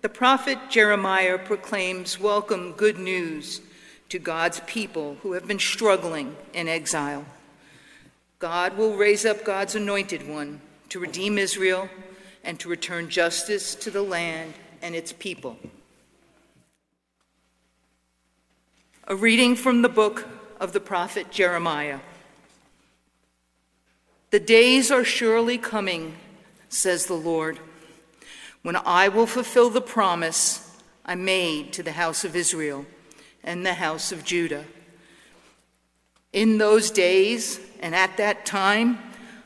The prophet Jeremiah proclaims welcome good news to God's people who have been struggling in exile. God will raise up God's anointed one to redeem Israel and to return justice to the land and its people. A reading from the book of the prophet Jeremiah. The days are surely coming, says the Lord, when I will fulfill the promise I made to the house of Israel and the house of Judah. In those days and at that time,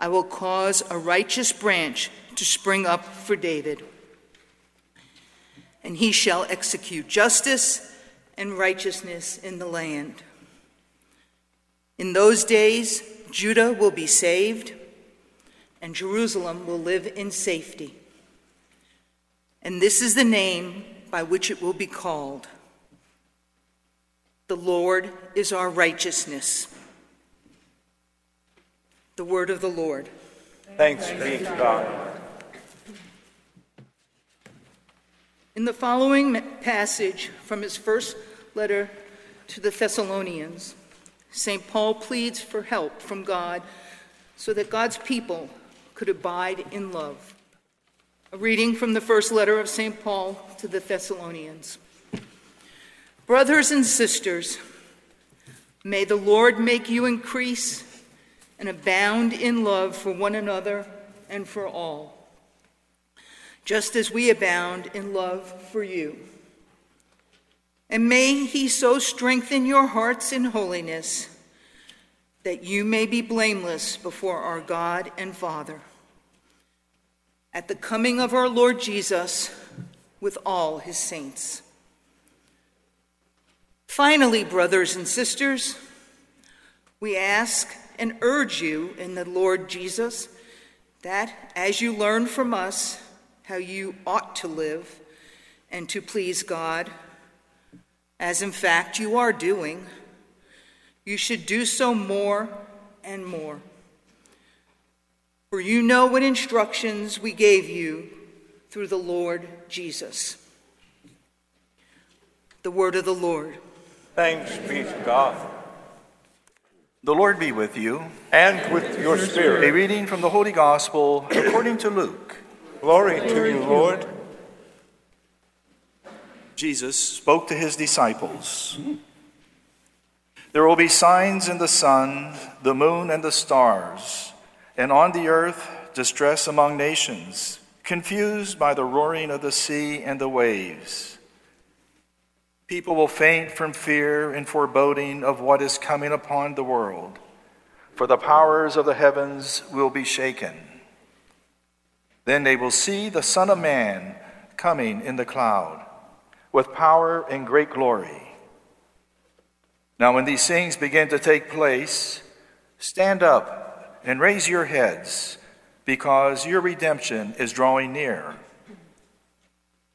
I will cause a righteous branch to spring up for David, and he shall execute justice and righteousness in the land. In those days, Judah will be saved, and Jerusalem will live in safety. And this is the name by which it will be called The Lord is our righteousness. The word of the Lord. Thanks be to God. In the following passage from his first letter to the Thessalonians, St. Paul pleads for help from God so that God's people could abide in love. A reading from the first letter of St. Paul to the Thessalonians. Brothers and sisters, may the Lord make you increase and abound in love for one another and for all just as we abound in love for you. And may he so strengthen your hearts in holiness that you may be blameless before our God and Father at the coming of our Lord Jesus with all his saints. Finally, brothers and sisters, we ask and urge you in the Lord Jesus that as you learn from us, how you ought to live and to please God, as in fact you are doing, you should do so more and more. For you know what instructions we gave you through the Lord Jesus. The word of the Lord. Thanks be to God. The Lord be with you. And with your spirit. A reading from the Holy Gospel according to Luke. Glory to you, Lord. Jesus spoke to his disciples There will be signs in the sun, the moon, and the stars, and on the earth distress among nations, confused by the roaring of the sea and the waves. People will faint from fear and foreboding of what is coming upon the world, for the powers of the heavens will be shaken. Then they will see the Son of Man coming in the cloud with power and great glory. Now, when these things begin to take place, stand up and raise your heads, because your redemption is drawing near.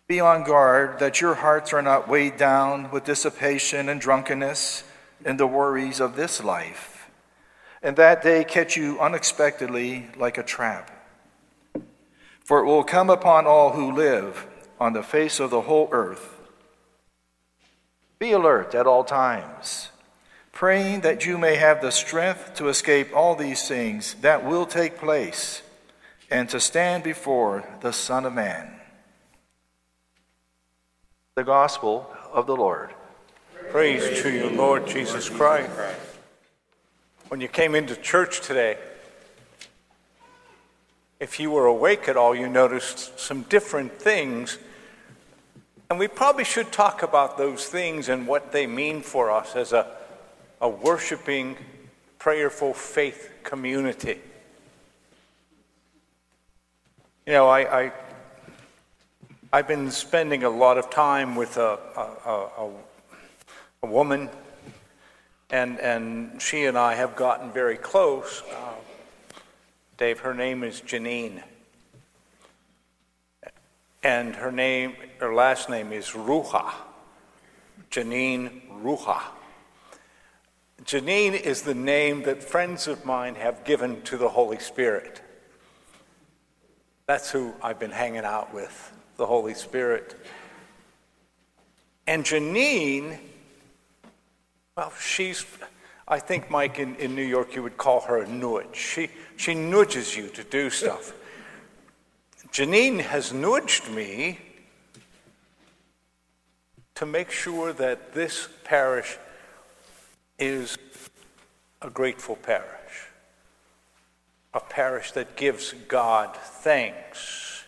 Be on guard that your hearts are not weighed down with dissipation and drunkenness and the worries of this life, and that day catch you unexpectedly like a trap. For it will come upon all who live on the face of the whole earth. Be alert at all times, praying that you may have the strength to escape all these things that will take place and to stand before the Son of Man. The Gospel of the Lord. Praise to you, Lord Jesus Christ. When you came into church today, if you were awake at all, you noticed some different things. And we probably should talk about those things and what they mean for us as a, a worshiping, prayerful faith community. You know, I, I, I've been spending a lot of time with a, a, a, a woman, and, and she and I have gotten very close. Uh, Dave, her name is Janine. And her name, her last name is Ruha. Janine Ruha. Janine is the name that friends of mine have given to the Holy Spirit. That's who I've been hanging out with the Holy Spirit. And Janine, well, she's, I think, Mike, in, in New York, you would call her a nudge. She, she nudges you to do stuff. Janine has nudged me to make sure that this parish is a grateful parish, a parish that gives God thanks.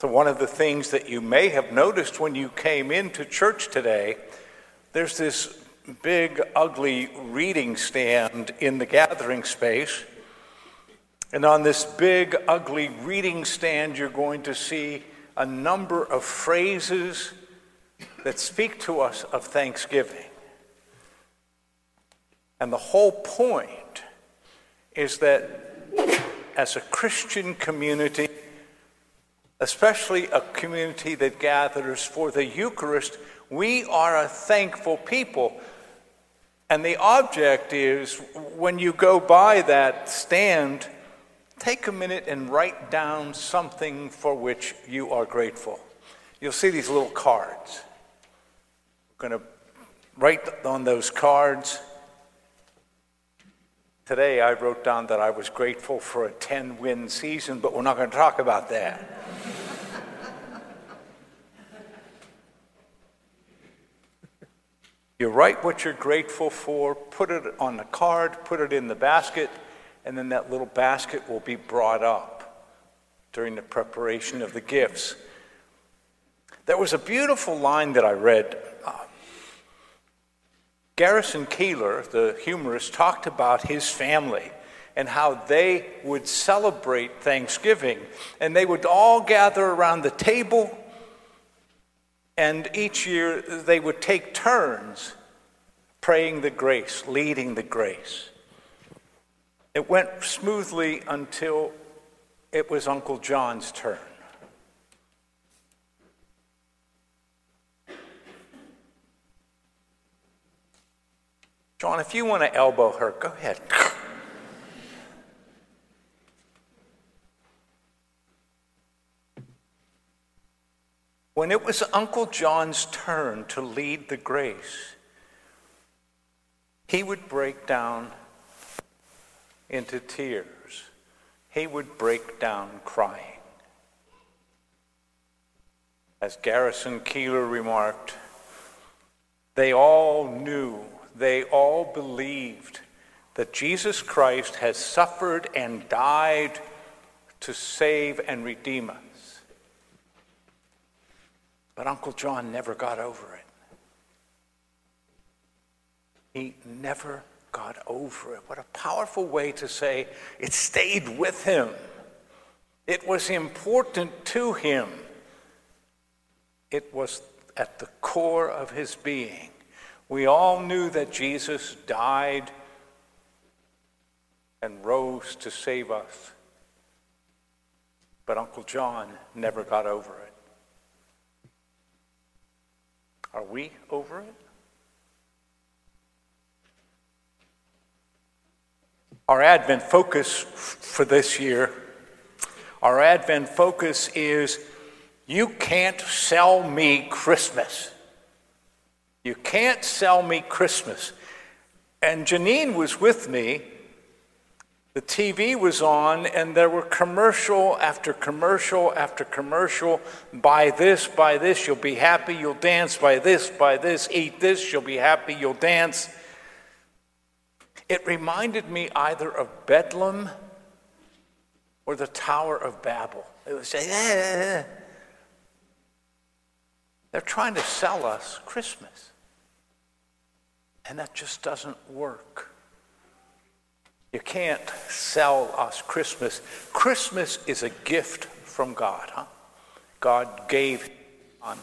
So, one of the things that you may have noticed when you came into church today, there's this big, ugly reading stand in the gathering space. And on this big, ugly reading stand, you're going to see a number of phrases that speak to us of thanksgiving. And the whole point is that as a Christian community, especially a community that gathers for the Eucharist, we are a thankful people. And the object is when you go by that stand, take a minute and write down something for which you are grateful. You'll see these little cards. We're going to write on those cards. Today I wrote down that I was grateful for a 10 win season, but we're not going to talk about that. you write what you're grateful for, put it on the card, put it in the basket, and then that little basket will be brought up during the preparation of the gifts. There was a beautiful line that I read. Uh, Garrison Keillor, the humorist, talked about his family and how they would celebrate Thanksgiving. And they would all gather around the table, and each year they would take turns praying the grace, leading the grace. It went smoothly until it was Uncle John's turn. John, if you want to elbow her, go ahead. When it was Uncle John's turn to lead the grace, he would break down into tears. He would break down crying. As Garrison Keillor remarked, they all knew, they all believed that Jesus Christ has suffered and died to save and redeem us. But Uncle John never got over it. He never got over it. What a powerful way to say it stayed with him. It was important to him. It was at the core of his being. We all knew that Jesus died and rose to save us. But Uncle John never got over it. Are we over it? Our Advent focus for this year, our Advent focus is you can't sell me Christmas. You can't sell me Christmas. And Janine was with me. The TV was on, and there were commercial after commercial after commercial. Buy this, buy this, you'll be happy, you'll dance. Buy this, buy this, eat this, you'll be happy, you'll dance. It reminded me either of Bedlam or the Tower of Babel. It was saying, eh. they're trying to sell us Christmas. And that just doesn't work. You can't sell us Christmas. Christmas is a gift from God, huh? God gave on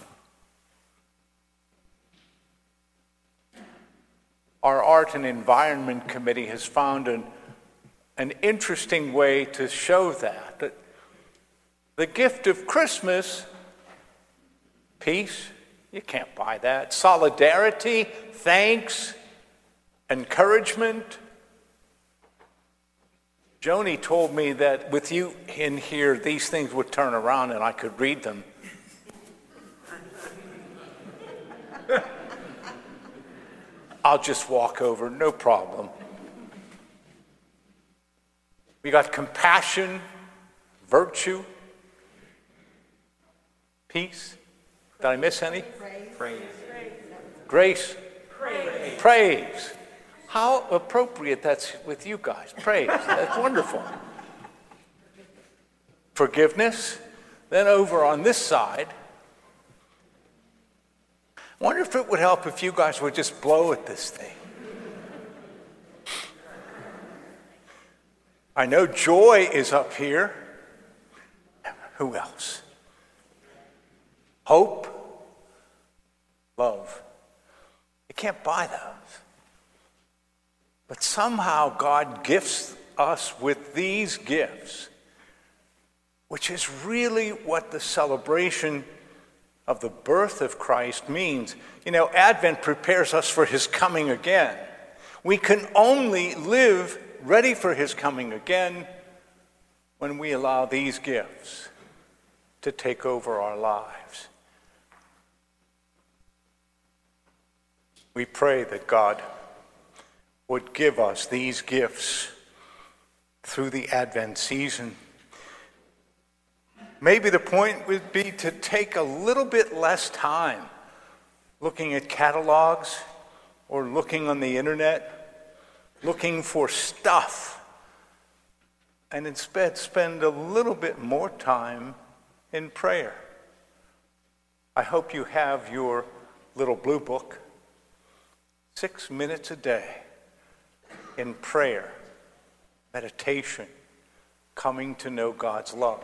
our Art and Environment Committee has found an, an interesting way to show that. That the gift of Christmas, peace, you can't buy that. Solidarity, thanks, encouragement, Joni told me that with you in here, these things would turn around and I could read them. I'll just walk over, no problem. We got compassion, virtue, peace. Did I miss any? Praise. Grace. Praise. Praise. How appropriate that's with you guys. Praise. That's wonderful. Forgiveness. Then over on this side, I wonder if it would help if you guys would just blow at this thing. I know joy is up here. Who else? Hope, love. You can't buy those. But somehow God gifts us with these gifts, which is really what the celebration of the birth of Christ means. You know, Advent prepares us for his coming again. We can only live ready for his coming again when we allow these gifts to take over our lives. We pray that God would give us these gifts through the Advent season. Maybe the point would be to take a little bit less time looking at catalogs or looking on the internet, looking for stuff, and instead spend a little bit more time in prayer. I hope you have your little blue book, six minutes a day in prayer, meditation, coming to know God's love.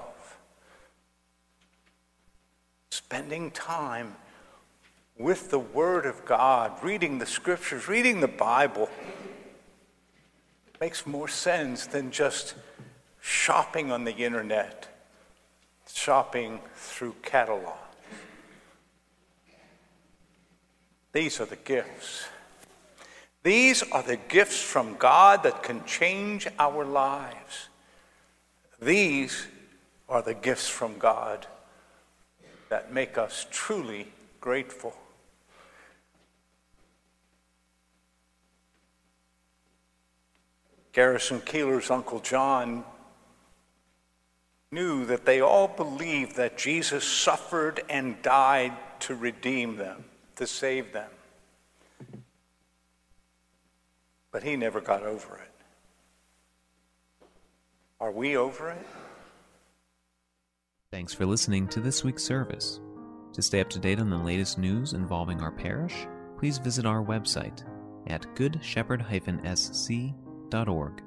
Spending time with the Word of God, reading the Scriptures, reading the Bible, makes more sense than just shopping on the internet, shopping through catalogs. These are the gifts these are the gifts from God that can change our lives. These are the gifts from God that make us truly grateful. Garrison Keillor's Uncle John knew that they all believed that Jesus suffered and died to redeem them, to save them but he never got over it. Are we over it? Thanks for listening to this week's service. To stay up to date on the latest news involving our parish, please visit our website at goodshepherd-sc.org.